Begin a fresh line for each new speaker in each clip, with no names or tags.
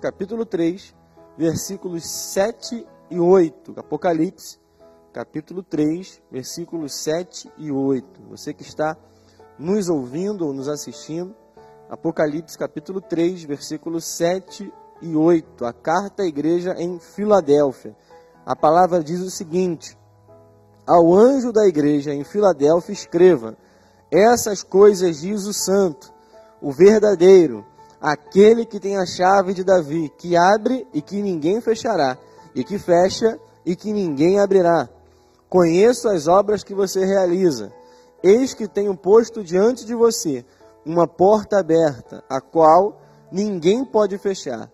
capítulo 3, versículos 7 e 8. Apocalipse, capítulo 3, versículos 7 e 8. Você que está nos ouvindo ou nos assistindo, Apocalipse, capítulo 3, versículos 7 e 8. A carta à igreja em Filadélfia. A palavra diz o seguinte: Ao anjo da igreja em Filadélfia, escreva: Essas coisas diz o santo, o verdadeiro aquele que tem a chave de Davi, que abre e que ninguém fechará, e que fecha e que ninguém abrirá. Conheço as obras que você realiza. Eis que tenho posto diante de você uma porta aberta, a qual ninguém pode fechar.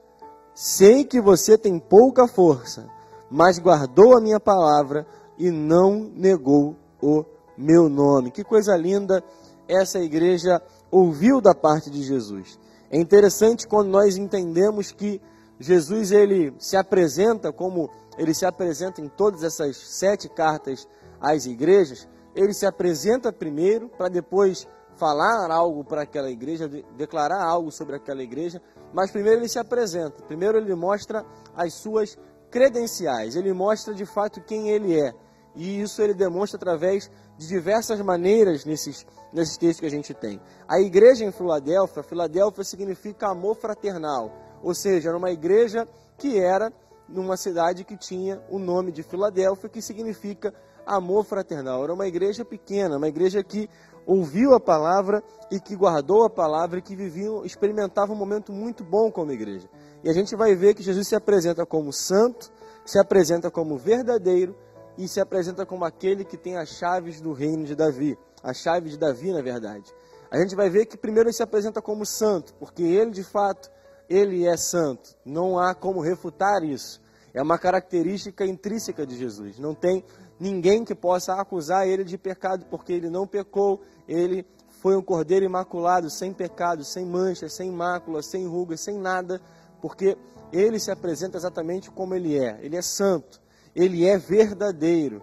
Sei que você tem pouca força, mas guardou a minha palavra e não negou o meu nome. Que coisa linda essa igreja ouviu da parte de Jesus. É interessante quando nós entendemos que Jesus ele se apresenta como ele se apresenta em todas essas sete cartas às igrejas. Ele se apresenta primeiro para depois falar algo para aquela igreja, declarar algo sobre aquela igreja, mas primeiro ele se apresenta. Primeiro ele mostra as suas credenciais. Ele mostra de fato quem ele é. E isso ele demonstra através de diversas maneiras nesses, nesses textos que a gente tem. A igreja em Filadélfia, Filadélfia significa amor fraternal, ou seja, era uma igreja que era numa cidade que tinha o nome de Filadélfia, que significa amor fraternal. Era uma igreja pequena, uma igreja que ouviu a palavra e que guardou a palavra e que vivia, experimentava um momento muito bom como igreja. E a gente vai ver que Jesus se apresenta como santo, se apresenta como verdadeiro e se apresenta como aquele que tem as chaves do reino de Davi. A chave de Davi, na verdade. A gente vai ver que primeiro ele se apresenta como santo, porque ele de fato, ele é santo. Não há como refutar isso. É uma característica intrínseca de Jesus. Não tem ninguém que possa acusar ele de pecado, porque ele não pecou. Ele foi um cordeiro imaculado, sem pecado, sem manchas, sem máculas, sem rugas, sem nada, porque ele se apresenta exatamente como ele é. Ele é santo ele é verdadeiro.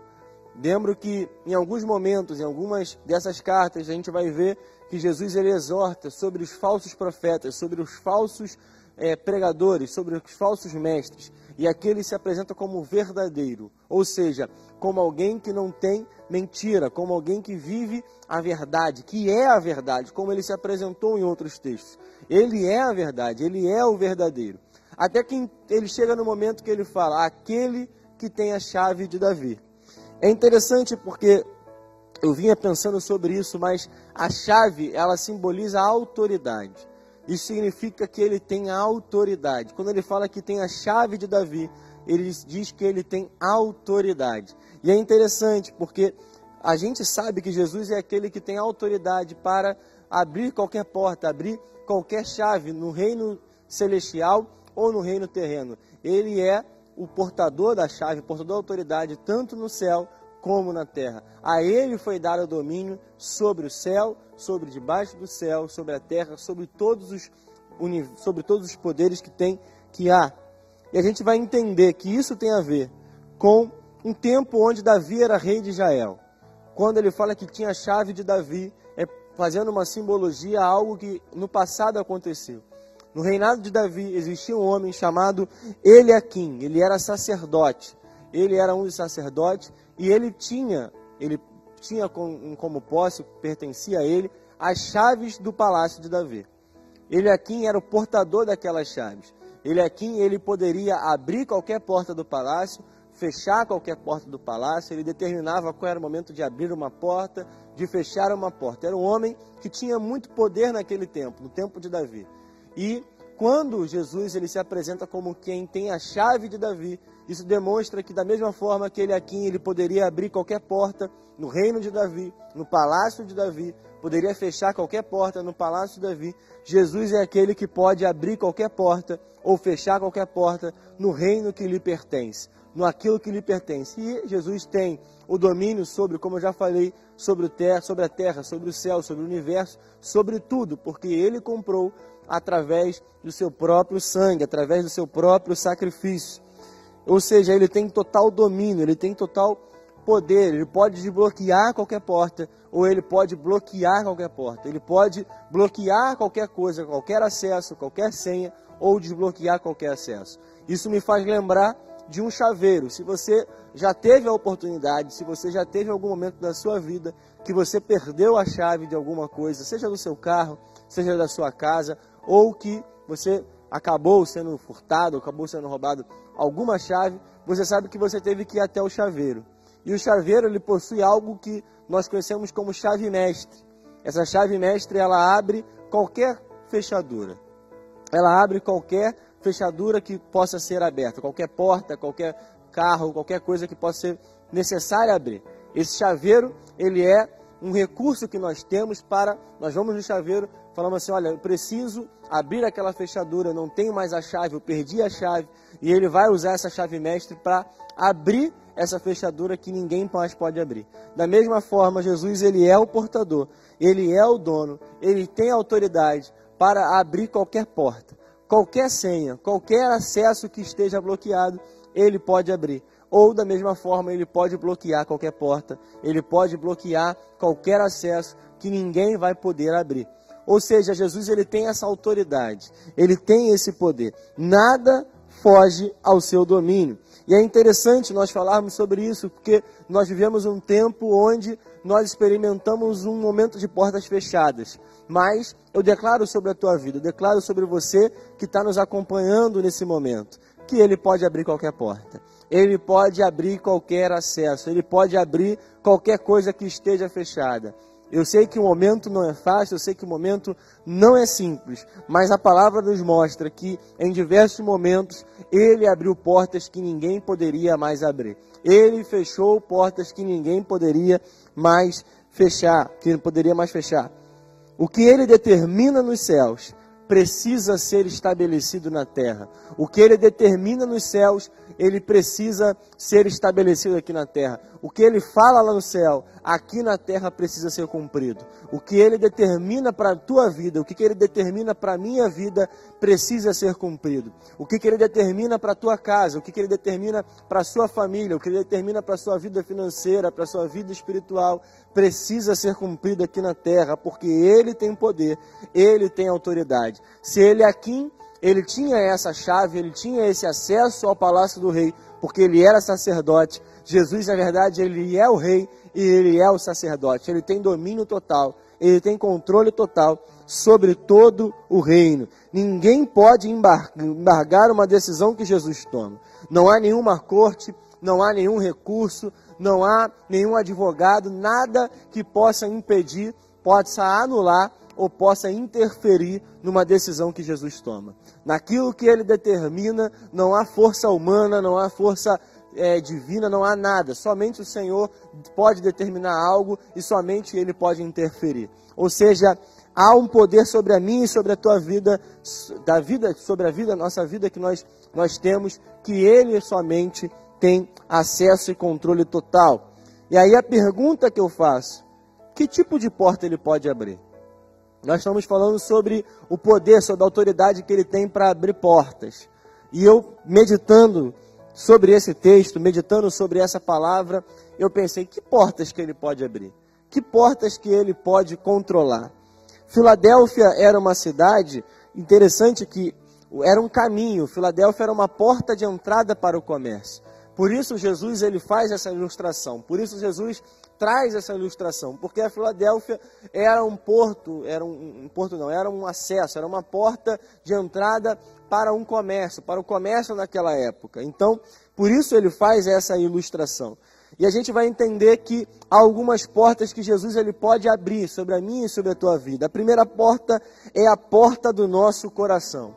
Lembro que em alguns momentos, em algumas dessas cartas, a gente vai ver que Jesus ele exorta sobre os falsos profetas, sobre os falsos é, pregadores, sobre os falsos mestres. E aqui ele se apresenta como verdadeiro, ou seja, como alguém que não tem mentira, como alguém que vive a verdade, que é a verdade, como ele se apresentou em outros textos. Ele é a verdade, ele é o verdadeiro. Até que ele chega no momento que ele fala: aquele que tem a chave de Davi. É interessante porque eu vinha pensando sobre isso, mas a chave, ela simboliza a autoridade. Isso significa que ele tem autoridade. Quando ele fala que tem a chave de Davi, ele diz que ele tem autoridade. E é interessante porque a gente sabe que Jesus é aquele que tem autoridade para abrir qualquer porta, abrir qualquer chave no reino celestial ou no reino terreno. Ele é o portador da chave, o portador da autoridade, tanto no céu como na terra. A ele foi dado o domínio sobre o céu, sobre debaixo do céu, sobre a terra, sobre todos os, sobre todos os poderes que tem, que há. E a gente vai entender que isso tem a ver com um tempo onde Davi era rei de Israel. Quando ele fala que tinha a chave de Davi, é fazendo uma simbologia a algo que no passado aconteceu. No reinado de Davi existia um homem chamado Eliakim, ele era sacerdote. Ele era um dos sacerdotes e ele tinha, ele tinha como posse, pertencia a ele, as chaves do palácio de Davi. Eliakim era o portador daquelas chaves. Eliakim, ele poderia abrir qualquer porta do palácio, fechar qualquer porta do palácio, ele determinava qual era o momento de abrir uma porta, de fechar uma porta. Era um homem que tinha muito poder naquele tempo, no tempo de Davi. E quando Jesus ele se apresenta como quem tem a chave de Davi, isso demonstra que da mesma forma que ele aqui ele poderia abrir qualquer porta no reino de Davi, no palácio de Davi, poderia fechar qualquer porta no palácio de Davi, Jesus é aquele que pode abrir qualquer porta ou fechar qualquer porta no reino que lhe pertence, no aquilo que lhe pertence. E Jesus tem o domínio sobre, como eu já falei, sobre, o ter, sobre a terra, sobre o céu, sobre o universo, sobre tudo, porque ele comprou através do seu próprio sangue, através do seu próprio sacrifício. Ou seja, ele tem total domínio, ele tem total poder, ele pode desbloquear qualquer porta, ou ele pode bloquear qualquer porta, ele pode bloquear qualquer coisa, qualquer acesso, qualquer senha, ou desbloquear qualquer acesso. Isso me faz lembrar de um chaveiro. Se você já teve a oportunidade, se você já teve algum momento da sua vida que você perdeu a chave de alguma coisa, seja do seu carro, seja da sua casa, ou que você acabou sendo furtado, acabou sendo roubado alguma chave, você sabe que você teve que ir até o chaveiro. E o chaveiro ele possui algo que nós conhecemos como chave mestre. Essa chave mestre ela abre qualquer fechadura. Ela abre qualquer fechadura que possa ser aberta, qualquer porta, qualquer carro, qualquer coisa que possa ser necessária abrir. Esse chaveiro, ele é um recurso que nós temos para, nós vamos no chaveiro, falamos assim, olha, eu preciso abrir aquela fechadura, eu não tenho mais a chave, eu perdi a chave, e ele vai usar essa chave mestre para abrir essa fechadura que ninguém mais pode abrir. Da mesma forma, Jesus ele é o portador, ele é o dono, ele tem autoridade para abrir qualquer porta, qualquer senha, qualquer acesso que esteja bloqueado, ele pode abrir. Ou da mesma forma, ele pode bloquear qualquer porta, ele pode bloquear qualquer acesso que ninguém vai poder abrir. Ou seja, Jesus ele tem essa autoridade, ele tem esse poder. Nada foge ao seu domínio. E é interessante nós falarmos sobre isso, porque nós vivemos um tempo onde nós experimentamos um momento de portas fechadas. Mas eu declaro sobre a tua vida, eu declaro sobre você que está nos acompanhando nesse momento, que Ele pode abrir qualquer porta. Ele pode abrir qualquer acesso, Ele pode abrir qualquer coisa que esteja fechada. Eu sei que o momento não é fácil, eu sei que o momento não é simples, mas a palavra nos mostra que em diversos momentos ele abriu portas que ninguém poderia mais abrir. Ele fechou portas que ninguém poderia mais fechar, que não poderia mais fechar. O que ele determina nos céus precisa ser estabelecido na terra. O que ele determina nos céus, ele precisa ser estabelecido aqui na terra. O que ele fala lá no céu, aqui na terra precisa ser cumprido. O que ele determina para a tua vida, o que ele determina para a minha vida, precisa ser cumprido. O que ele determina para a tua casa, o que ele determina para a sua família, o que ele determina para a sua vida financeira, para a sua vida espiritual, precisa ser cumprido aqui na terra, porque ele tem poder, ele tem autoridade. Se ele aqui ele tinha essa chave, ele tinha esse acesso ao palácio do rei, porque ele era sacerdote. Jesus, na verdade, ele é o rei e ele é o sacerdote. Ele tem domínio total, ele tem controle total sobre todo o reino. Ninguém pode embargar uma decisão que Jesus toma. Não há nenhuma corte, não há nenhum recurso, não há nenhum advogado, nada que possa impedir, possa anular ou possa interferir numa decisão que Jesus toma. Naquilo que ele determina, não há força humana, não há força é, divina, não há nada. Somente o Senhor pode determinar algo e somente Ele pode interferir. Ou seja, há um poder sobre a minha e sobre a tua vida, da vida sobre a vida, nossa vida que nós nós temos, que Ele somente tem acesso e controle total. E aí a pergunta que eu faço: que tipo de porta Ele pode abrir? Nós estamos falando sobre o poder, sobre a autoridade que ele tem para abrir portas. E eu, meditando sobre esse texto, meditando sobre essa palavra, eu pensei: que portas que ele pode abrir? Que portas que ele pode controlar? Filadélfia era uma cidade interessante que era um caminho. Filadélfia era uma porta de entrada para o comércio. Por isso Jesus ele faz essa ilustração. Por isso Jesus traz essa ilustração, porque a Filadélfia era um porto, era um, um, porto não, era um acesso, era uma porta de entrada para um comércio, para o comércio naquela época. Então, por isso ele faz essa ilustração. E a gente vai entender que há algumas portas que Jesus ele pode abrir sobre a minha e sobre a tua vida. A primeira porta é a porta do nosso coração.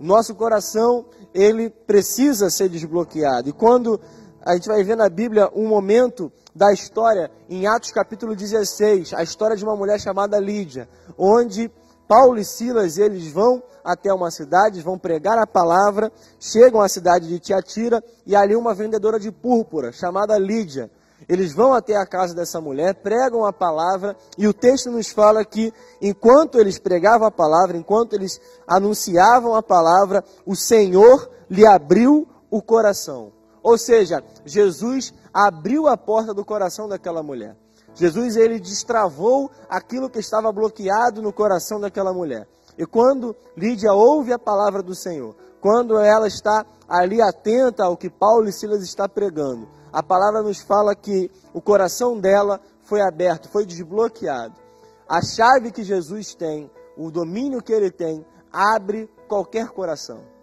Nosso coração, ele precisa ser desbloqueado. E quando a gente vai ver na Bíblia um momento da história, em Atos capítulo 16, a história de uma mulher chamada Lídia, onde Paulo e Silas eles vão até uma cidade, vão pregar a palavra, chegam à cidade de Tiatira e ali uma vendedora de púrpura chamada Lídia eles vão até a casa dessa mulher, pregam a palavra, e o texto nos fala que enquanto eles pregavam a palavra, enquanto eles anunciavam a palavra, o Senhor lhe abriu o coração. Ou seja, Jesus abriu a porta do coração daquela mulher. Jesus ele destravou aquilo que estava bloqueado no coração daquela mulher. E quando Lídia ouve a palavra do Senhor, quando ela está ali atenta ao que Paulo e Silas está pregando, a palavra nos fala que o coração dela foi aberto, foi desbloqueado. A chave que Jesus tem, o domínio que ele tem, abre qualquer coração.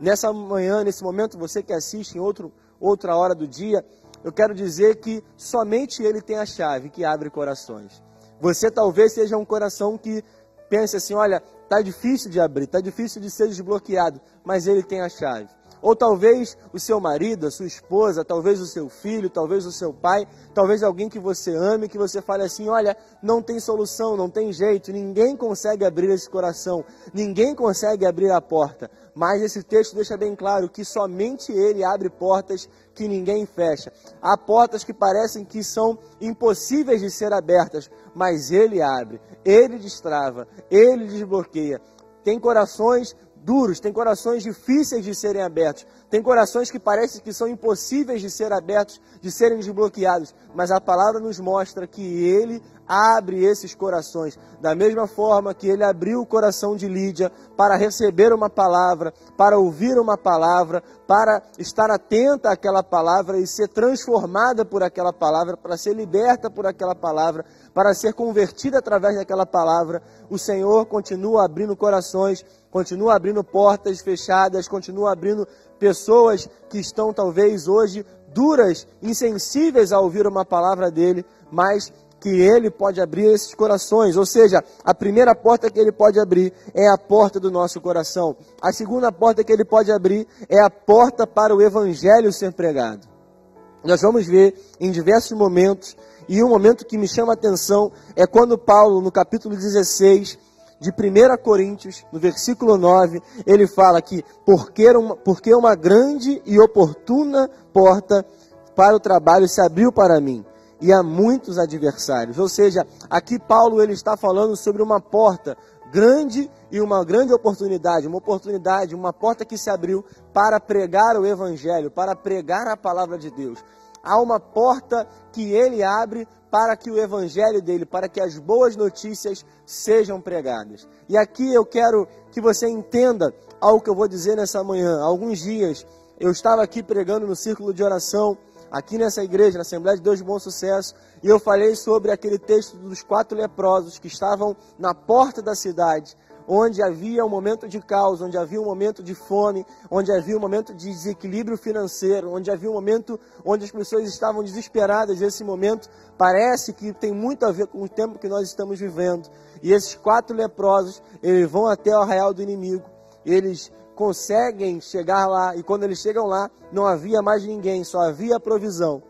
Nessa manhã, nesse momento, você que assiste em outro, outra hora do dia, eu quero dizer que somente ele tem a chave que abre corações. Você talvez seja um coração que pense assim: olha, está difícil de abrir, está difícil de ser desbloqueado, mas ele tem a chave. Ou talvez o seu marido, a sua esposa, talvez o seu filho, talvez o seu pai, talvez alguém que você ame, que você fale assim: olha, não tem solução, não tem jeito, ninguém consegue abrir esse coração, ninguém consegue abrir a porta. Mas esse texto deixa bem claro que somente ele abre portas que ninguém fecha. Há portas que parecem que são impossíveis de ser abertas, mas ele abre, ele destrava, ele desbloqueia. Tem corações duros, tem corações difíceis de serem abertos, tem corações que parecem que são impossíveis de ser abertos, de serem desbloqueados, mas a palavra nos mostra que ele abre esses corações, da mesma forma que ele abriu o coração de Lídia para receber uma palavra, para ouvir uma palavra, para estar atenta àquela palavra e ser transformada por aquela palavra, para ser liberta por aquela palavra, para ser convertida através daquela palavra. O Senhor continua abrindo corações, continua abrindo portas fechadas, continua abrindo pessoas que estão talvez hoje duras, insensíveis a ouvir uma palavra dele, mas que ele pode abrir esses corações. Ou seja, a primeira porta que ele pode abrir é a porta do nosso coração. A segunda porta que ele pode abrir é a porta para o evangelho ser pregado. Nós vamos ver em diversos momentos, e um momento que me chama a atenção é quando Paulo, no capítulo 16 de 1 Coríntios, no versículo 9, ele fala que porque uma, porque uma grande e oportuna porta para o trabalho se abriu para mim e há muitos adversários. Ou seja, aqui Paulo ele está falando sobre uma porta grande e uma grande oportunidade, uma oportunidade, uma porta que se abriu para pregar o evangelho, para pregar a palavra de Deus. Há uma porta que ele abre para que o evangelho dele, para que as boas notícias sejam pregadas. E aqui eu quero que você entenda algo que eu vou dizer nessa manhã. Há alguns dias eu estava aqui pregando no círculo de oração aqui nessa igreja, na Assembleia de Deus de Bom Sucesso, e eu falei sobre aquele texto dos quatro leprosos que estavam na porta da cidade, onde havia um momento de caos, onde havia um momento de fome, onde havia um momento de desequilíbrio financeiro, onde havia um momento onde as pessoas estavam desesperadas. Esse momento parece que tem muito a ver com o tempo que nós estamos vivendo. E esses quatro leprosos, eles vão até o arraial do inimigo. Eles conseguem chegar lá, e quando eles chegam lá, não havia mais ninguém, só havia provisão.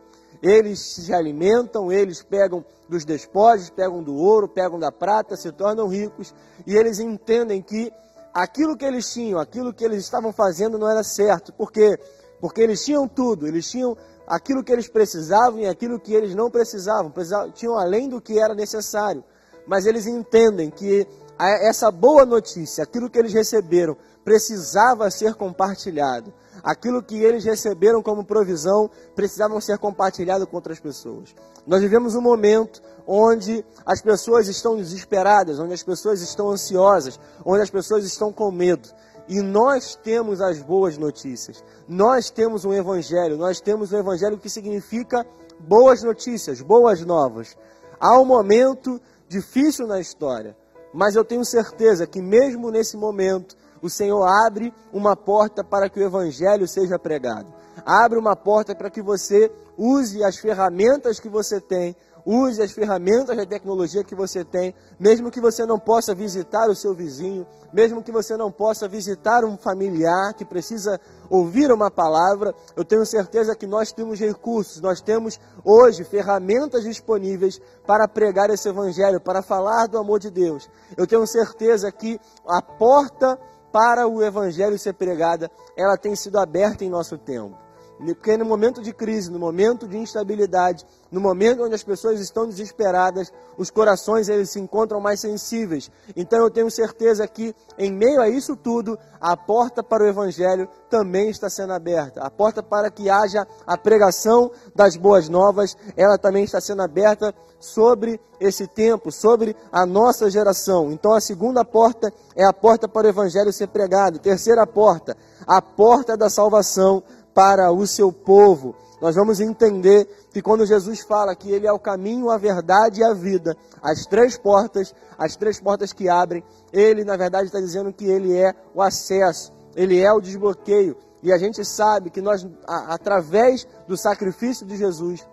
Eles se alimentam, eles pegam dos despojos, pegam do ouro, pegam da prata, se tornam ricos, e eles entendem que aquilo que eles tinham, aquilo que eles estavam fazendo não era certo. Por quê? Porque eles tinham tudo, eles tinham aquilo que eles precisavam e aquilo que eles não precisavam, precisavam tinham além do que era necessário. Mas eles entendem que essa boa notícia, aquilo que eles receberam, precisava ser compartilhado. Aquilo que eles receberam como provisão precisavam ser compartilhado com outras pessoas. Nós vivemos um momento onde as pessoas estão desesperadas, onde as pessoas estão ansiosas, onde as pessoas estão com medo. E nós temos as boas notícias. Nós temos um evangelho, nós temos um evangelho que significa boas notícias, boas novas. Há um momento difícil na história, mas eu tenho certeza que mesmo nesse momento o Senhor abre uma porta para que o Evangelho seja pregado. Abre uma porta para que você use as ferramentas que você tem, use as ferramentas da tecnologia que você tem, mesmo que você não possa visitar o seu vizinho, mesmo que você não possa visitar um familiar que precisa ouvir uma palavra, eu tenho certeza que nós temos recursos, nós temos hoje ferramentas disponíveis para pregar esse evangelho, para falar do amor de Deus. Eu tenho certeza que a porta para o evangelho ser pregada, ela tem sido aberta em nosso tempo. Porque no momento de crise, no momento de instabilidade, no momento onde as pessoas estão desesperadas, os corações eles se encontram mais sensíveis. Então eu tenho certeza que em meio a isso tudo, a porta para o evangelho também está sendo aberta. A porta para que haja a pregação das boas novas, ela também está sendo aberta sobre esse tempo, sobre a nossa geração. Então a segunda porta é a porta para o evangelho ser pregado. Terceira porta, a porta da salvação para o seu povo. Nós vamos entender que quando Jesus fala que ele é o caminho, a verdade e a vida, as três portas, as três portas que abrem, ele na verdade está dizendo que ele é o acesso, ele é o desbloqueio. E a gente sabe que nós, através do sacrifício de Jesus,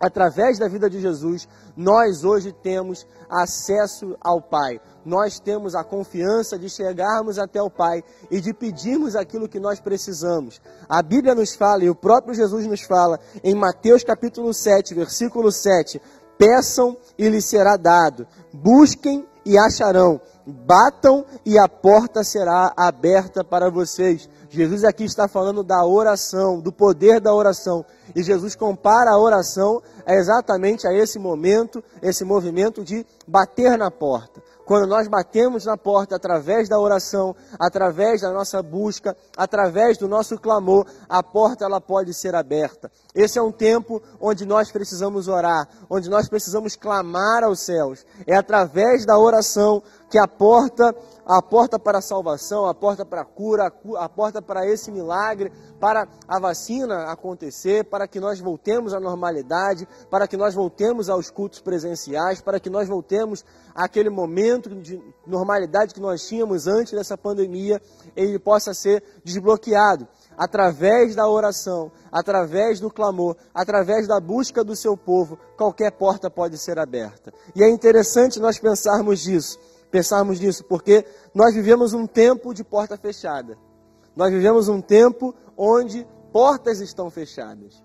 através da vida de Jesus, nós hoje temos acesso ao Pai. Nós temos a confiança de chegarmos até o Pai e de pedirmos aquilo que nós precisamos. A Bíblia nos fala, e o próprio Jesus nos fala, em Mateus capítulo 7, versículo 7, peçam e lhes será dado, busquem e acharão, batam e a porta será aberta para vocês. Jesus aqui está falando da oração, do poder da oração. E Jesus compara a oração exatamente a esse momento, esse movimento de bater na porta. Quando nós batemos na porta através da oração, através da nossa busca, através do nosso clamor, a porta ela pode ser aberta. Esse é um tempo onde nós precisamos orar, onde nós precisamos clamar aos céus. É através da oração que a porta, a porta para a salvação, a porta para a cura, a porta para esse milagre, para a vacina acontecer, para que nós voltemos à normalidade, para que nós voltemos aos cultos presenciais, para que nós voltemos àquele momento de normalidade que nós tínhamos antes dessa pandemia, ele possa ser desbloqueado através da oração, através do clamor, através da busca do seu povo, qualquer porta pode ser aberta. E é interessante nós pensarmos nisso, pensarmos nisso, porque nós vivemos um tempo de porta fechada. Nós vivemos um tempo onde portas estão fechadas,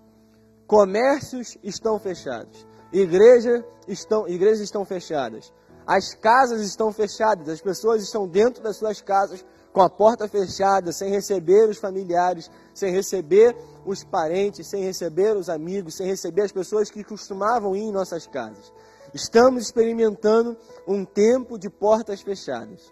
comércios estão fechados, igrejas estão, igrejas estão fechadas, as casas estão fechadas, as pessoas estão dentro das suas casas com a porta fechada, sem receber os familiares, sem receber os parentes, sem receber os amigos, sem receber as pessoas que costumavam ir em nossas casas. Estamos experimentando um tempo de portas fechadas.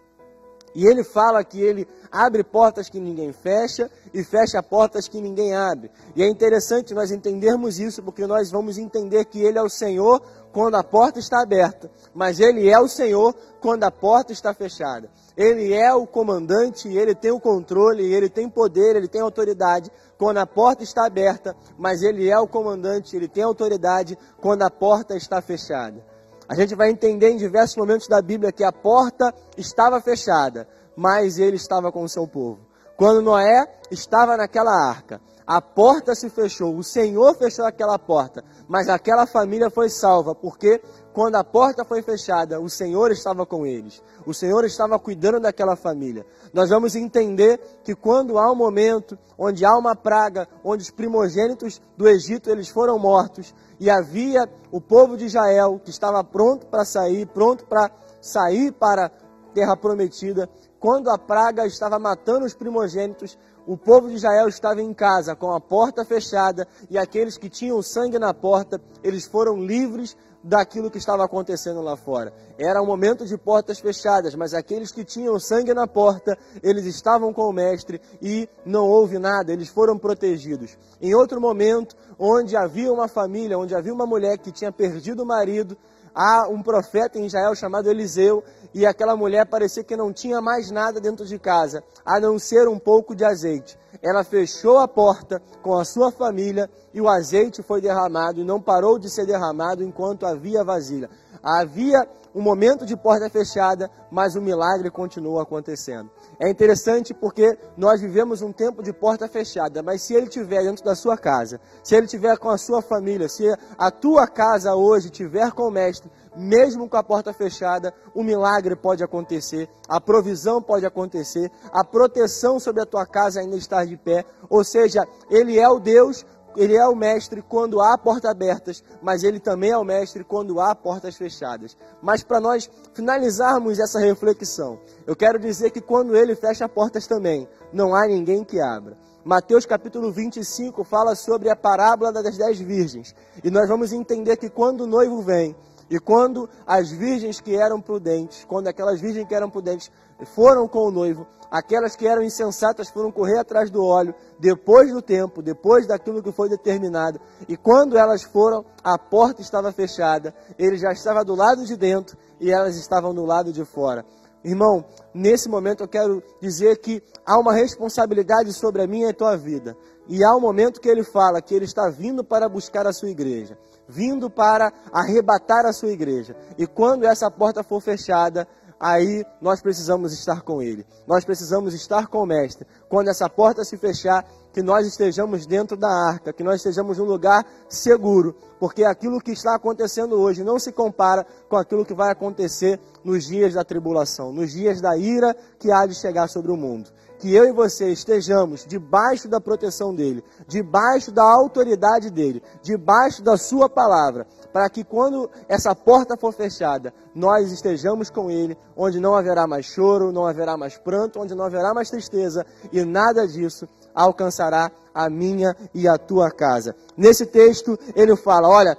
E ele fala que ele abre portas que ninguém fecha e fecha portas que ninguém abre. E é interessante nós entendermos isso, porque nós vamos entender que ele é o Senhor quando a porta está aberta, mas ele é o Senhor quando a porta está fechada. Ele é o comandante, ele tem o controle, ele tem poder, ele tem autoridade quando a porta está aberta, mas ele é o comandante, ele tem autoridade quando a porta está fechada. A gente vai entender em diversos momentos da Bíblia que a porta estava fechada, mas ele estava com o seu povo. Quando Noé estava naquela arca, a porta se fechou, o Senhor fechou aquela porta, mas aquela família foi salva, porque quando a porta foi fechada, o Senhor estava com eles. O Senhor estava cuidando daquela família. Nós vamos entender que quando há um momento onde há uma praga, onde os primogênitos do Egito eles foram mortos e havia o povo de Israel que estava pronto para sair, pronto para sair para terra prometida, quando a praga estava matando os primogênitos, o povo de Israel estava em casa com a porta fechada e aqueles que tinham sangue na porta, eles foram livres daquilo que estava acontecendo lá fora. Era um momento de portas fechadas, mas aqueles que tinham sangue na porta, eles estavam com o mestre e não houve nada, eles foram protegidos. Em outro momento, onde havia uma família, onde havia uma mulher que tinha perdido o marido, há um profeta em Israel chamado Eliseu, e aquela mulher parecia que não tinha mais nada dentro de casa, a não ser um pouco de azeite. Ela fechou a porta com a sua família e o azeite foi derramado e não parou de ser derramado enquanto havia vasilha. Havia um momento de porta fechada, mas o milagre continuou acontecendo. É interessante porque nós vivemos um tempo de porta fechada, mas se ele estiver dentro da sua casa, se ele estiver com a sua família, se a tua casa hoje estiver com o mestre, mesmo com a porta fechada, o milagre pode acontecer, a provisão pode acontecer, a proteção sobre a tua casa ainda está de pé. Ou seja, ele é o Deus ele é o mestre quando há portas abertas, mas ele também é o mestre quando há portas fechadas. Mas para nós finalizarmos essa reflexão, eu quero dizer que quando ele fecha portas também, não há ninguém que abra. Mateus capítulo 25 fala sobre a parábola das dez virgens. E nós vamos entender que quando o noivo vem, e quando as virgens que eram prudentes, quando aquelas virgens que eram prudentes foram com o noivo, aquelas que eram insensatas foram correr atrás do óleo, depois do tempo, depois daquilo que foi determinado, e quando elas foram, a porta estava fechada, ele já estava do lado de dentro e elas estavam do lado de fora. Irmão, nesse momento eu quero dizer que há uma responsabilidade sobre a minha e a tua vida. E há um momento que ele fala que ele está vindo para buscar a sua igreja, vindo para arrebatar a sua igreja. E quando essa porta for fechada, aí nós precisamos estar com ele. Nós precisamos estar com o mestre. Quando essa porta se fechar, que nós estejamos dentro da arca, que nós estejamos num lugar seguro, porque aquilo que está acontecendo hoje não se compara com aquilo que vai acontecer nos dias da tribulação, nos dias da ira que há de chegar sobre o mundo. Que eu e você estejamos debaixo da proteção dele, debaixo da autoridade dele, debaixo da sua palavra, para que quando essa porta for fechada, nós estejamos com ele, onde não haverá mais choro, não haverá mais pranto, onde não haverá mais tristeza e nada disso alcançará a minha e a tua casa. Nesse texto, ele fala: olha,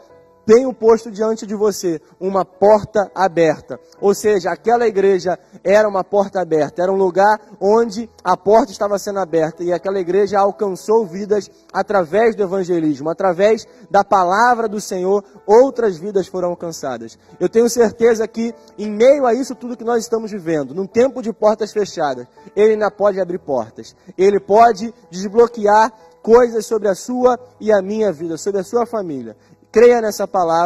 tenho posto diante de você uma porta aberta. Ou seja, aquela igreja era uma porta aberta, era um lugar onde a porta estava sendo aberta e aquela igreja alcançou vidas através do evangelismo, através da palavra do Senhor, outras vidas foram alcançadas. Eu tenho certeza que, em meio a isso tudo que nós estamos vivendo, num tempo de portas fechadas, Ele ainda pode abrir portas, Ele pode desbloquear coisas sobre a sua e a minha vida, sobre a sua família. Creia nessa palavra.